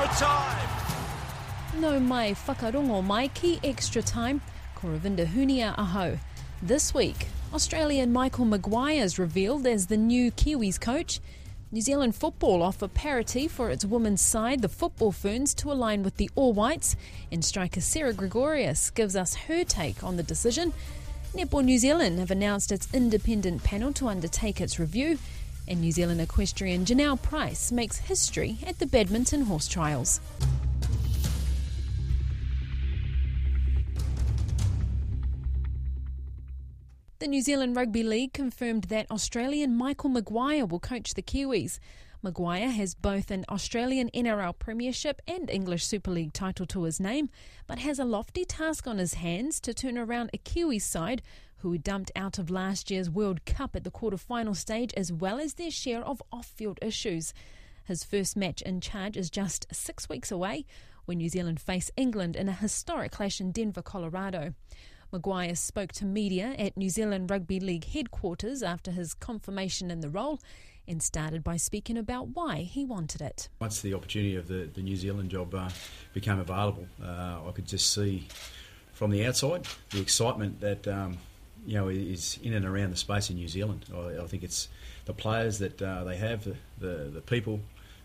extra time. No mai whakarongo mai ki extra time, Koravinda Hunia aho. This week, Australian Michael Maguire is revealed as the new Kiwis coach. New Zealand football offer parity for its women's side, the Football Ferns, to align with the All Whites, and striker Sarah Gregorius gives us her take on the decision. Netball New Zealand have announced its independent panel to undertake its review, and New Zealand equestrian Jonelle Price makes history at the badminton horse trials. The New Zealand Rugby League confirmed that Australian Michael Maguire will coach the Kiwis. Maguire has both an Australian NRL Premiership and English Super League title to his name, but has a lofty task on his hands to turn around a Kiwis side who were dumped out of last year's World Cup at the quarter-final stage as well as their share of off-field issues. His first match in charge is just six weeks away when New Zealand face England in a historic clash in Denver, Colorado. Maguire spoke to media at New Zealand Rugby League headquarters after his confirmation in the role and started by speaking about why he wanted it. Once the opportunity of the, the New Zealand job uh, became available, uh, I could just see from the outside the excitement that um, you know is in and around the space in New Zealand. I, I think it's the players that uh, they have, the, the, the people,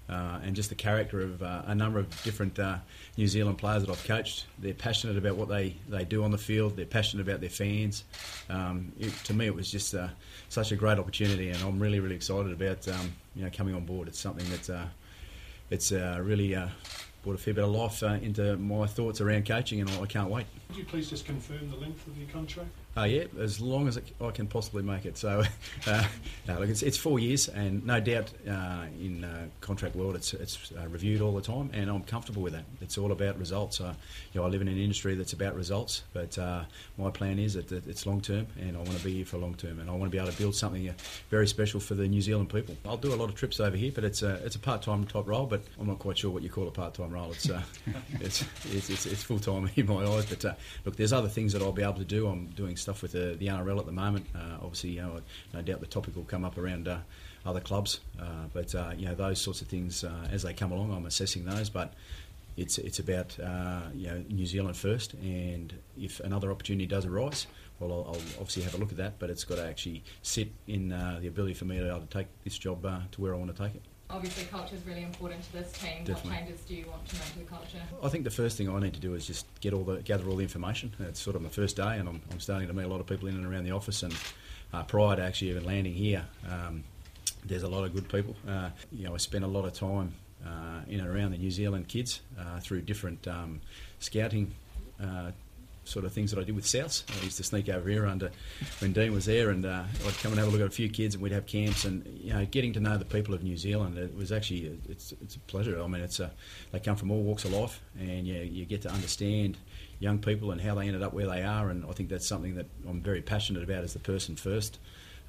uh, and just the character of uh, a number of different uh, New Zealand players that I've coached. They're passionate about what they, they do on the field. They're passionate about their fans. Um, it, to me, it was just uh, such a great opportunity, and I'm really really excited about um, you know coming on board. It's something that uh, it's uh, really brought a fair bit of life into my thoughts around coaching, and I can't wait. Could you please just confirm the length of your contract? Uh, yeah, as long as it, I can possibly make it. So, uh, no, look, it's, it's, four years, and no doubt uh, in uh, contract world, it's it's uh, reviewed all the time, and I'm comfortable with that. It's all about results. you know, I live in an industry that's about results, but uh, my plan is that it's long term, and I want to be here for long term, and I want to be able to build something very special for the New Zealand people. I'll do a lot of trips over here, but it's a it's a part time type role, but I'm not quite sure what you call a part time role. It's, it's, it's, it's it's full time in my eyes. But look, there's other things that I'll be able to do. I'm doing stuff with the, the NRL at the moment. Uh, obviously, you know, no doubt the topic will come up around uh, other clubs, uh, but uh, you know those sorts of things uh, as they come along, I'm assessing those. But it's it's about you know New Zealand first, and if another opportunity does arise, well, I'll, I'll, obviously have a look at that. But it's got to actually sit in the ability for me to to take this job to where I want to take it obviously culture is really important to this team. Definitely. What changes do you want to make to the culture? I think the first thing I need to do is just get all the gather all the information. It's sort of my first day, and I'm, I'm starting to meet a lot of people in and around the office. And uh, prior to actually even landing here, um, there's a lot of good people. Uh, you know, I spent a lot of time uh, in and around the New Zealand kids uh, through different um, scouting uh, sort of things that I did with Souths. I used to sneak over here under when Dean was there, and uh, I'd come and have a look at a few kids, and we'd have camps, and you know, getting to know the people of New Zealand. It was actually it's it's a pleasure. I mean, it's a, they come from all walks of life, and you you get to understand young people and how they ended up where they are, and I think that's something that I'm very passionate about as the person first,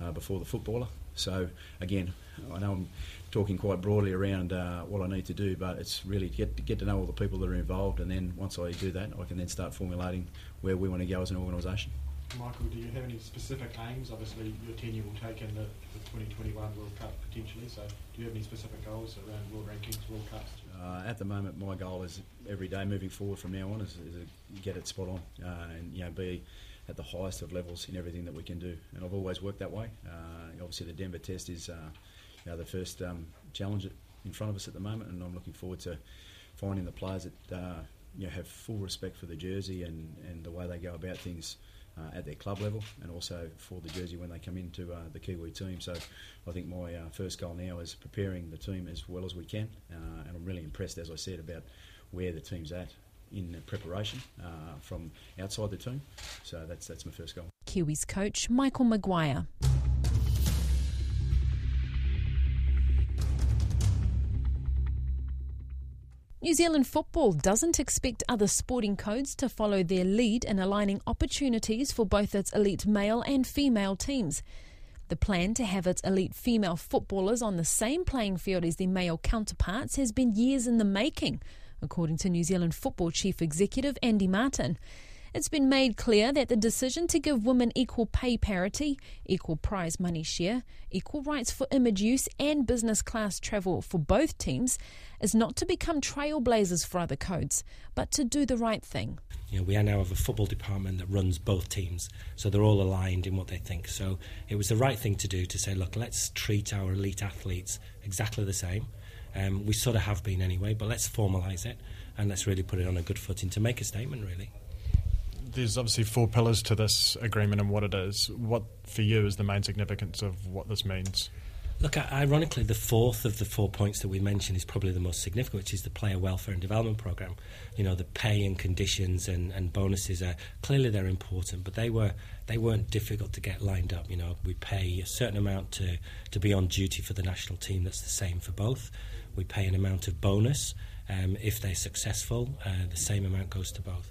uh, before the footballer. So again, I know I'm talking quite broadly around uh, what I need to do, but it's really get to get to know all the people that are involved, and then once I do that, I can then start formulating where we want to go as an organisation. Michael, do you have any specific aims? Obviously, your tenure will take in the, the 2021 World Cup potentially. So, do you have any specific goals around world rankings, World Cups? Uh, at the moment, my goal is every day moving forward from now on is, is to get it spot on uh, and you know be at the highest of levels in everything that we can do. And I've always worked that way. Uh, obviously, the Denver test is uh, you know, the first um, challenge in front of us at the moment, and I'm looking forward to finding the players that uh, you know, have full respect for the jersey and, and the way they go about things uh, at their club level, and also for the jersey when they come into uh, the Kiwi team. So I think my uh, first goal now is preparing the team as well as we can, and I'm really impressed, as I said, about where the team's at in preparation uh, from outside the team. So that's that's my first goal. Kiwis coach Michael Maguire. New Zealand football doesn't expect other sporting codes to follow their lead in aligning opportunities for both its elite male and female teams. The plan to have its elite female footballers on the same playing field as their male counterparts has been years in the making, according to New Zealand Football Chief Executive Andy Martin. It's been made clear that the decision to give women equal pay parity, equal prize money share, equal rights for image use, and business class travel for both teams is not to become trailblazers for other codes, but to do the right thing. You know, we now have a football department that runs both teams, so they're all aligned in what they think. So it was the right thing to do to say, look, let's treat our elite athletes exactly the same. Um, we sort of have been anyway, but let's formalise it and let's really put it on a good footing to make a statement, really there's obviously four pillars to this agreement and what it is. What for you is the main significance of what this means? Look, ironically, the fourth of the four points that we mentioned is probably the most significant, which is the player welfare and development program. You know, the pay and conditions and, and bonuses are clearly they're important, but they were they weren't difficult to get lined up. You know, we pay a certain amount to to be on duty for the national team. That's the same for both. We pay an amount of bonus um, if they're successful. Uh, the same amount goes to both.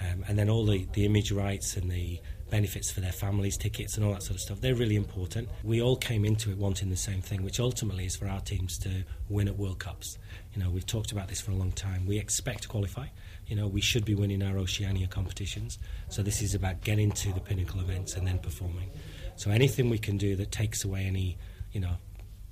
Um, and then all the, the image rights and the benefits for their families, tickets, and all that sort of stuff. They're really important. We all came into it wanting the same thing, which ultimately is for our teams to win at World Cups. You know, we've talked about this for a long time. We expect to qualify. You know, we should be winning our Oceania competitions. So this is about getting to the pinnacle events and then performing. So anything we can do that takes away any, you know,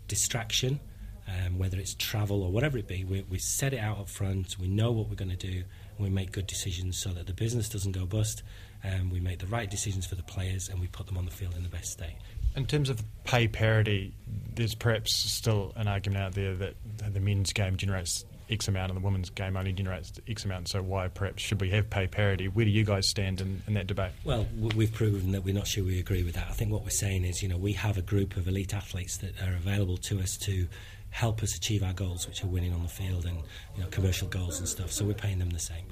distraction, um, whether it's travel or whatever it be, we, we set it out up front. We know what we're going to do we make good decisions so that the business doesn't go bust. Um, we make the right decisions for the players and we put them on the field in the best state. In terms of pay parity, there's perhaps still an argument out there that the men's game generates X amount and the women's game only generates X amount. So why perhaps should we have pay parity? Where do you guys stand in, in that debate? Well, we've proven that we're not sure we agree with that. I think what we're saying is, you know, we have a group of elite athletes that are available to us to help us achieve our goals, which are winning on the field and you know commercial goals and stuff. So we're paying them the same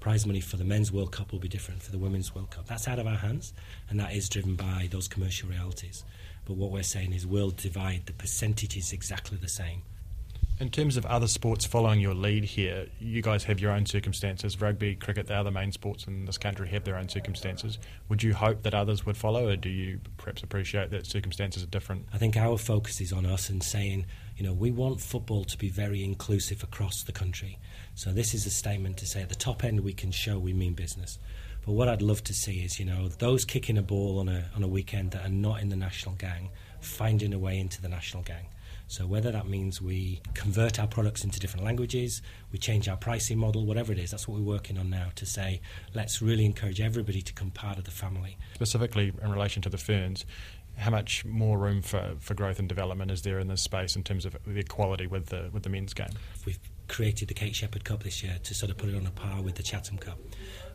prize money for the men's World Cup will be different for the women's World Cup. That's out of our hands, and that is driven by those commercial realities. But what we're saying is we'll divide the percentages exactly the same. In terms of other sports following your lead here, you guys have your own circumstances. Rugby, cricket, they are the other main sports in this country have their own circumstances. Would you hope that others would follow, or do you perhaps appreciate that circumstances are different? I think our focus is on us and saying, you know, we want football to be very inclusive across the country. So this is a statement to say at the top end we can show we mean business. But what I'd love to see is, you know, those kicking a ball on a on a weekend that are not in the national gang finding a way into the national gang. So whether that means we convert our products into different languages, we change our pricing model, whatever it is, that's what we're working on now to say let's really encourage everybody to come part of the family. Specifically in relation to the ferns, how much more room for, for growth and development is there in this space in terms of the equality with the with the men's game? We've created the Kate Sheppard Cup this year to sort of put it on a par with the Chatham Cup.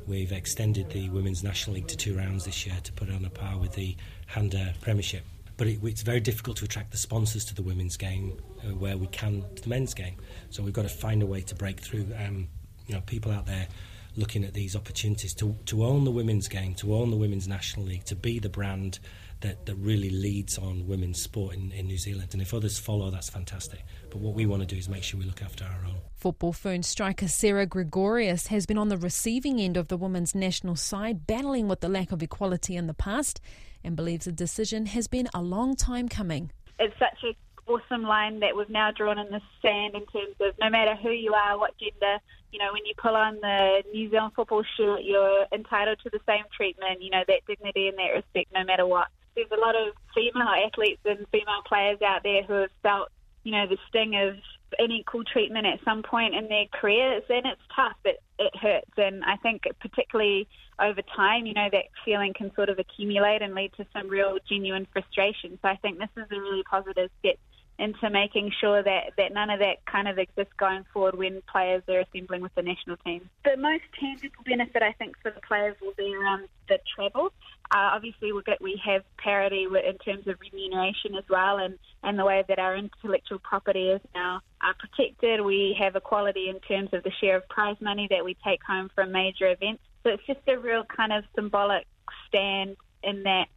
We've extended the Women's National League to two rounds this year to put it on a par with the Handa Premiership. But it, it's very difficult to attract the sponsors to the women's game uh, where we can to the men's game. So we've got to find a way to break through. Um, you know, people out there looking at these opportunities to, to own the women's game, to own the Women's National League, to be the brand that, that really leads on women's sport in, in New Zealand. And if others follow, that's fantastic. But what we want to do is make sure we look after our own. Football Fern striker Sarah Gregorius has been on the receiving end of the women's national side, battling with the lack of equality in the past, and believes the decision has been a long time coming. It's such an awesome line that we've now drawn in the sand in terms of no matter who you are, what gender, you know, when you pull on the New Zealand football shirt, you're entitled to the same treatment, you know, that dignity and that respect no matter what. There's a lot of female athletes and female players out there who have felt, you know, the sting of unequal treatment at some point in their careers, and it's tough. It it hurts, and I think particularly over time, you know, that feeling can sort of accumulate and lead to some real genuine frustration. So I think this is a really positive step into making sure that, that none of that kind of exists going forward when players are assembling with the national team. The most tangible benefit, I think, for the players will be around the travel. Uh, obviously, we get, we have parity in terms of remuneration as well, and, and the way that our intellectual property is now uh, protected. We have equality in terms of the share of prize money that we take home from major events. So it's just a real kind of symbolic stand in that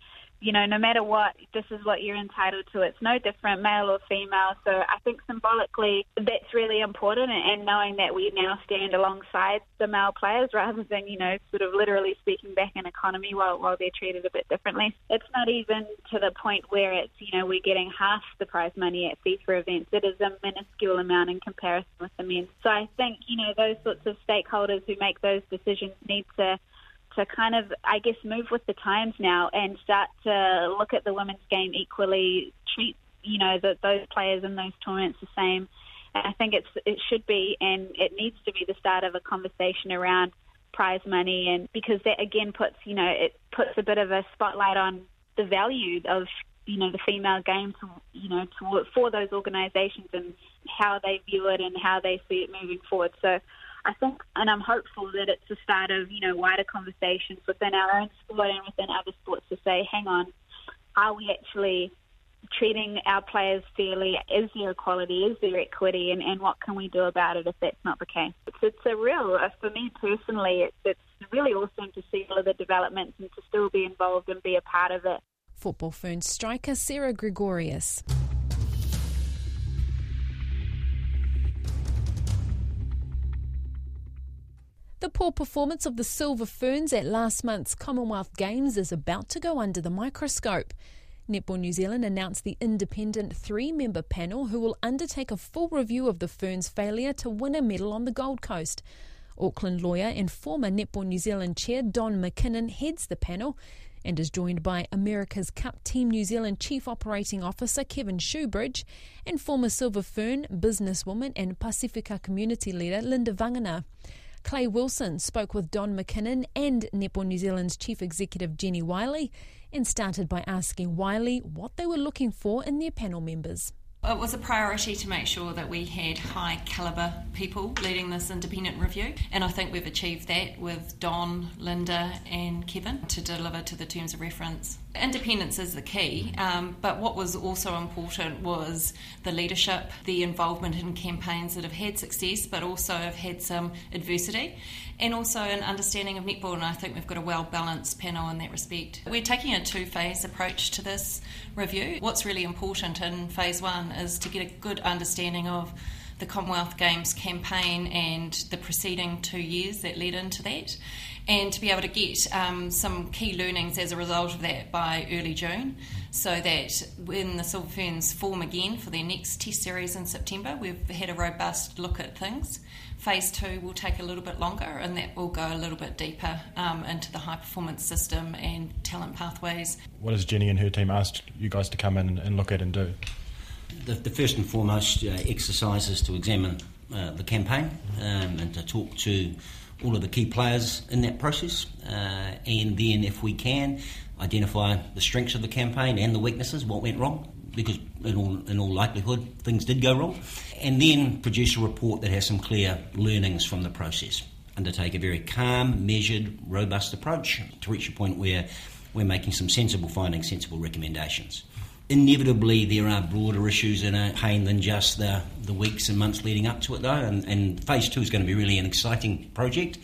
you know, no matter what, this is what you're entitled to. It's no different, male or female. So I think symbolically that's really important, and knowing that we now stand alongside the male players rather than, you know, sort of literally speaking back in economy while, while they're treated a bit differently. It's not even to the point where it's, you know, we're getting half the prize money at FIFA events. It is a minuscule amount in comparison with the men. So I think, you know, those sorts of stakeholders who make those decisions need to to kind of, I guess, move with the times now and start to look at the women's game equally, treat you know the, those players in those tournaments the same. I think it's it should be, and it needs to be the start of a conversation around prize money, and because that again puts you know it puts a bit of a spotlight on the value of you know the female game to you know to, for those organisations and how they view it and how they see it moving forward. So I think, and I'm hopeful that it's the start of you know wider conversations within our own sport and within other sports to say, hang on, are we actually treating our players fairly? Is there equality? Is there equity? And, and what can we do about it if that's not the case? It's, it's a real, uh, for me personally, it's, it's really awesome to see all of the developments and to still be involved and be a part of it. Football Fern striker Sarah Gregorius. The poor performance of the Silver Ferns at last month's Commonwealth Games is about to go under the microscope. Netball New Zealand announced the independent three member panel who will undertake a full review of the Ferns' failure to win a medal on the Gold Coast. Auckland lawyer and former Netball New Zealand chair Don McKinnon heads the panel and is joined by America's Cup Team New Zealand Chief Operating Officer Kevin Shoebridge and former Silver Fern businesswoman and Pacifica community leader Linda Vagana. Clay Wilson spoke with Don McKinnon and Netball New Zealand's Chief Executive Jennie Wyllie and started by asking Wyllie what they were looking for in their panel members. It was a priority to make sure that we had high calibre people leading this independent review, and I think we've achieved that with Don, Linda, and Kevin to deliver to the terms of reference. Independence is the key, um, but what was also important was the leadership, the involvement in campaigns that have had success but also have had some adversity, and also an understanding of netball. And I think we've got a well balanced panel in that respect. We're taking a two phase approach to this review. What's really important in phase one is to get a good understanding of the Commonwealth Games campaign and the preceding two years that led into that, and to be able to get um, some key learnings as a result of that by early June, so that when the Silver Ferns form again for their next test series in September, we've had a robust look at things. Phase two will take a little bit longer, and that will go a little bit deeper um, into the high performance system and talent pathways. What has Jennie and her team asked you guys to come in and look at and do? The, the first and foremost uh, exercise is to examine uh, the campaign um, and to talk to all of the key players in that process, uh, and then, if we can, identify the strengths of the campaign and the weaknesses, what went wrong, because in all, in all likelihood things did go wrong, and then produce a report that has some clear learnings from the process. Undertake a very calm, measured, robust approach to reach a point where we're making some sensible findings, sensible recommendations inevitably there are broader issues in a pain than just the, the weeks and months leading up to it though. And, and phase two is going to be really an exciting project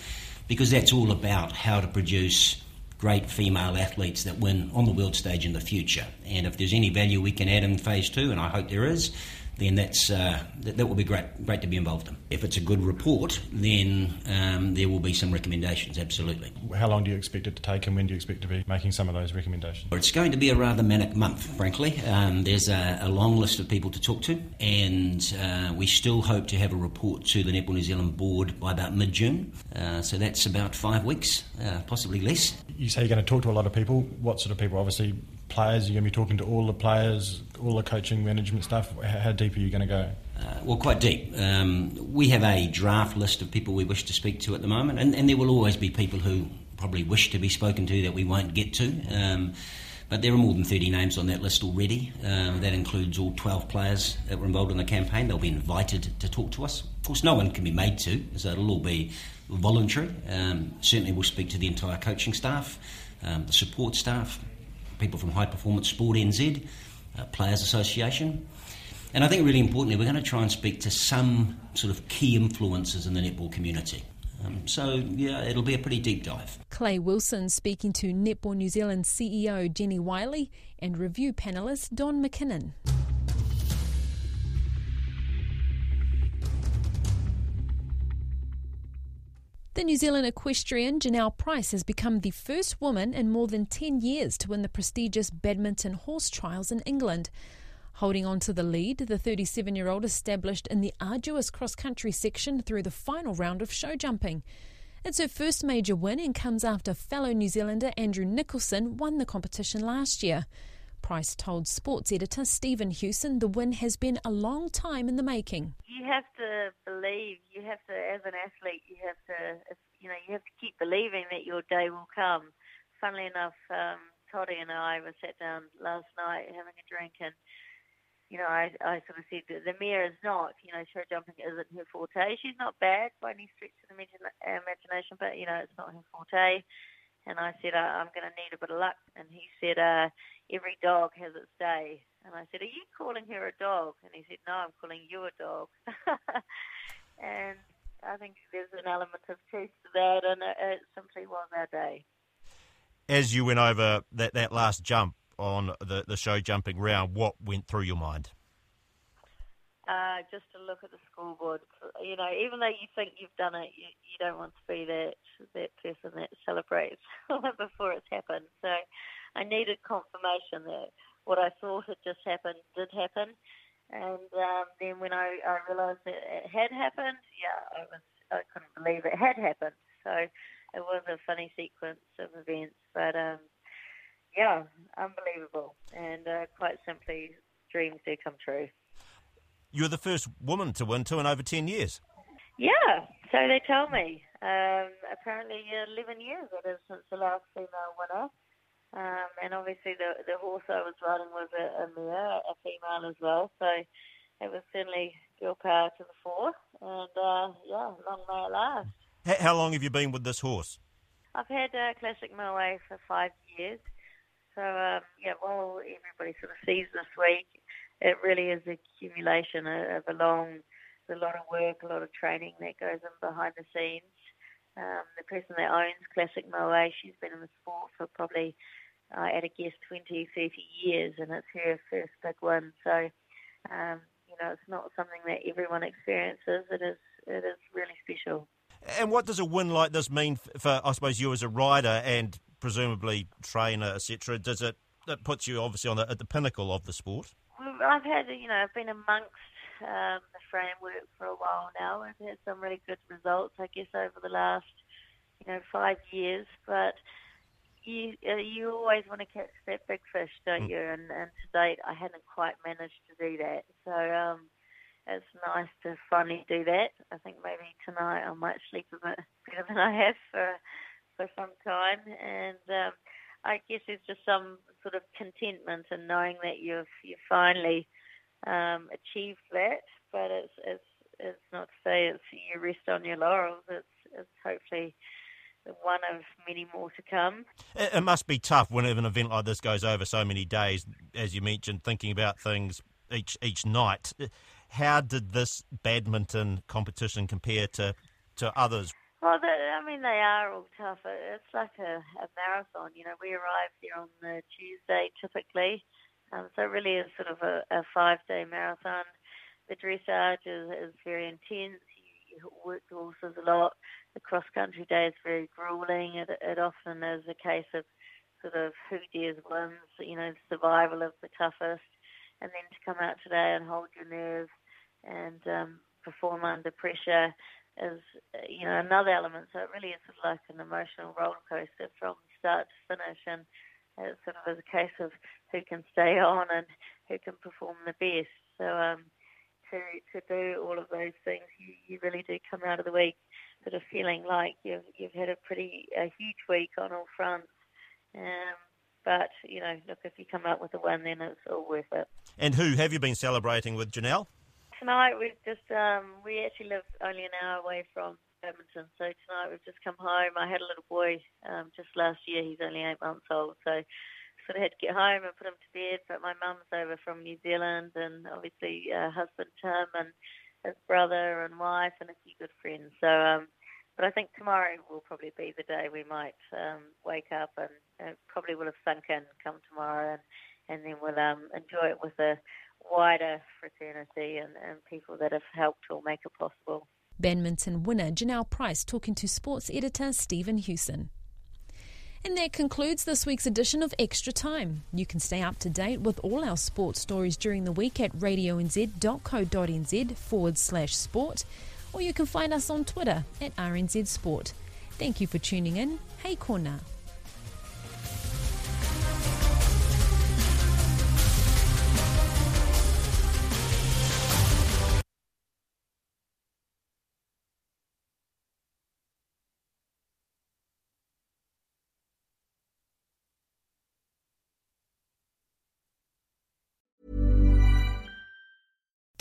because that's all about how to produce great female athletes that win on the world stage in the future. And if there's any value we can add in phase two and I hope there is then that's uh, that, that will be great great to be involved in. If it's a good report, then um, there will be some recommendations. Absolutely. How long do you expect it to take, and when do you expect to be making some of those recommendations? It's going to be a rather manic month, frankly. Um, there's a, a, long list of people to talk to, and uh, we still hope to have a report to the Netball New Zealand board by about mid June. Uh, so that's about five weeks, uh, possibly less. You say you're going to talk to a lot of people. What sort of people? Obviously, players? You're going to be talking to all the players, all the coaching, management stuff. How deep are you going to go? Uh, well, quite deep. Um, we have a draft list of people we wish to speak to at the moment, and, and, there will always be people who probably wish to be spoken to that we won't get to. Um, but there are more than 30 names on that list already. Um, that includes all 12 players that were involved in the campaign. They'll be invited to talk to us. Of course, no one can be made to, so it'll all be voluntary. Um, certainly, we'll speak to the entire coaching staff, um, the support staff, people from High Performance Sport NZ, uh, Players Association. And I think really importantly, we're going to try and speak to some sort of key influences in the netball community. Um, so, yeah, it'll be a pretty deep dive. Clay Wilson speaking to Netball New Zealand CEO Jennie Wyllie and review panellist Don McKinnon. The New Zealand equestrian Jonelle Price has become the first woman in more than 10 years to win the prestigious badminton horse trials in England. Holding on to the lead, the 37 year old established in the arduous cross country section through the final round of show jumping. It's her first major win and comes after fellow New Zealander Andrew Nicholson won the competition last year. Price told sports editor Stephen Hewson the win has been a long time in the making. You have to believe, you have to, as an athlete, you have to, you know, you have to keep believing that your day will come. Funnily enough, um, Toddy and I were sat down last night having a drink and you know, I, I sort of said that the mare is not, you know, show jumping isn't her forte. She's not bad by any stretch of the imagination, but, you know, it's not her forte. And I said, uh, I'm going to need a bit of luck. And he said, uh, every dog has its day. And I said, Are you calling her a dog? And he said, No, I'm calling you a dog. and I think there's an element of truth to that, and it, simply was our day. As you went over that, that last jump on the, the show jumping round, what went through your mind? Uh, just to look at the scoreboard. You know, even though you think you've done it, you, you don't want to be that that person that celebrates before it's happened. So I needed confirmation that what I thought had just happened did happen. And um, then when I, I realised that it had happened, yeah, I was I couldn't believe it had happened. So it was a funny sequence of events, but um, yeah, unbelievable. And uh, quite simply, dreams do come true. You're the first woman to win two in over 10 years. Yeah, so they tell me. Um, apparently, 11 years it is since the last female winner. Um, and obviously, the the horse I was riding was a, a mare, a female as well. So it was certainly girl power to the fore. And uh, yeah, long may it last. How long have you been with this horse? I've had uh, Classic Moet for five years. So um, yeah, while everybody sort of sees this week, it really is an accumulation of a long, a lot of work, a lot of training that goes on behind the scenes. Um, the person that owns Classic Moet, she's been in the sport for probably, uh, at a guess, 20, 30 years, and it's her first big win. So, um, you know, it's not something that everyone experiences. It is, it is really special. And what does a win like this mean for, I suppose, you as a rider and presumably trainer, etc.? Does it that puts you obviously on the, at the pinnacle of the sport? I've had, you know, I've been amongst um, the framework for a while now. We've had some really good results, I guess, over the last, you know, five years. But you uh, you always want to catch that big fish, don't mm. you? And, and to date, I hadn't quite managed to do that. So um, it's nice to finally do that. I think maybe tonight I might sleep a bit better than I have for for some time. And um, I guess there's just some sort of contentment in knowing that you've you finally um, achieved that. But it's it's it's not to say it's you rest on your laurels. It's it's hopefully one of many more to come. It must be tough when an event like this goes over so many days, as you mentioned, thinking about things each each night. How did this badminton competition compare to to others? Well, I mean, they are all tough. It's like a, a marathon. You know, we arrive here on the Tuesday typically, um, so it really is sort of a, a five-day marathon. The dressage is, is very intense. You, you work the horses a lot. The cross-country day is very grueling. It, it often is a case of sort of who dares wins. You know, the survival of the toughest, and then to come out today and hold your nerve and um, perform under pressure is you know another element. So it really is sort of like an emotional roller coaster from start to finish, and it sort of is a case of who can stay on and who can perform the best. So um, to to do all of those things, you, you really do come out of the week sort of feeling like you've you've had a pretty a huge week on all fronts. Um, but you know, look, if you come out with a win, then it's all worth it. And who have you been celebrating with, Jonelle? Tonight we've just um, we actually live only an hour away from Badminton, so tonight we've just come home. I had a little boy um, just last year; he's only eight months old, so sort of had to get home and put him to bed. But my mum's over from New Zealand, and obviously uh, husband Tim and his brother and wife and a few good friends. So um, but I think tomorrow will probably be the day we might um, wake up and it probably will have sunk in come tomorrow, and and then we'll um, enjoy it with a wider fraternity and, and people that have helped or make it possible. Badminton winner Jonelle Price talking to sports editor Stephen Hewson. And that concludes this week's edition of Extra Time. You can stay up to date with all our sports stories during the week at radionz.co.nz forward slash sport, or you can find us on Twitter at RNZ Sport. Thank you for tuning in. Hey, Kona.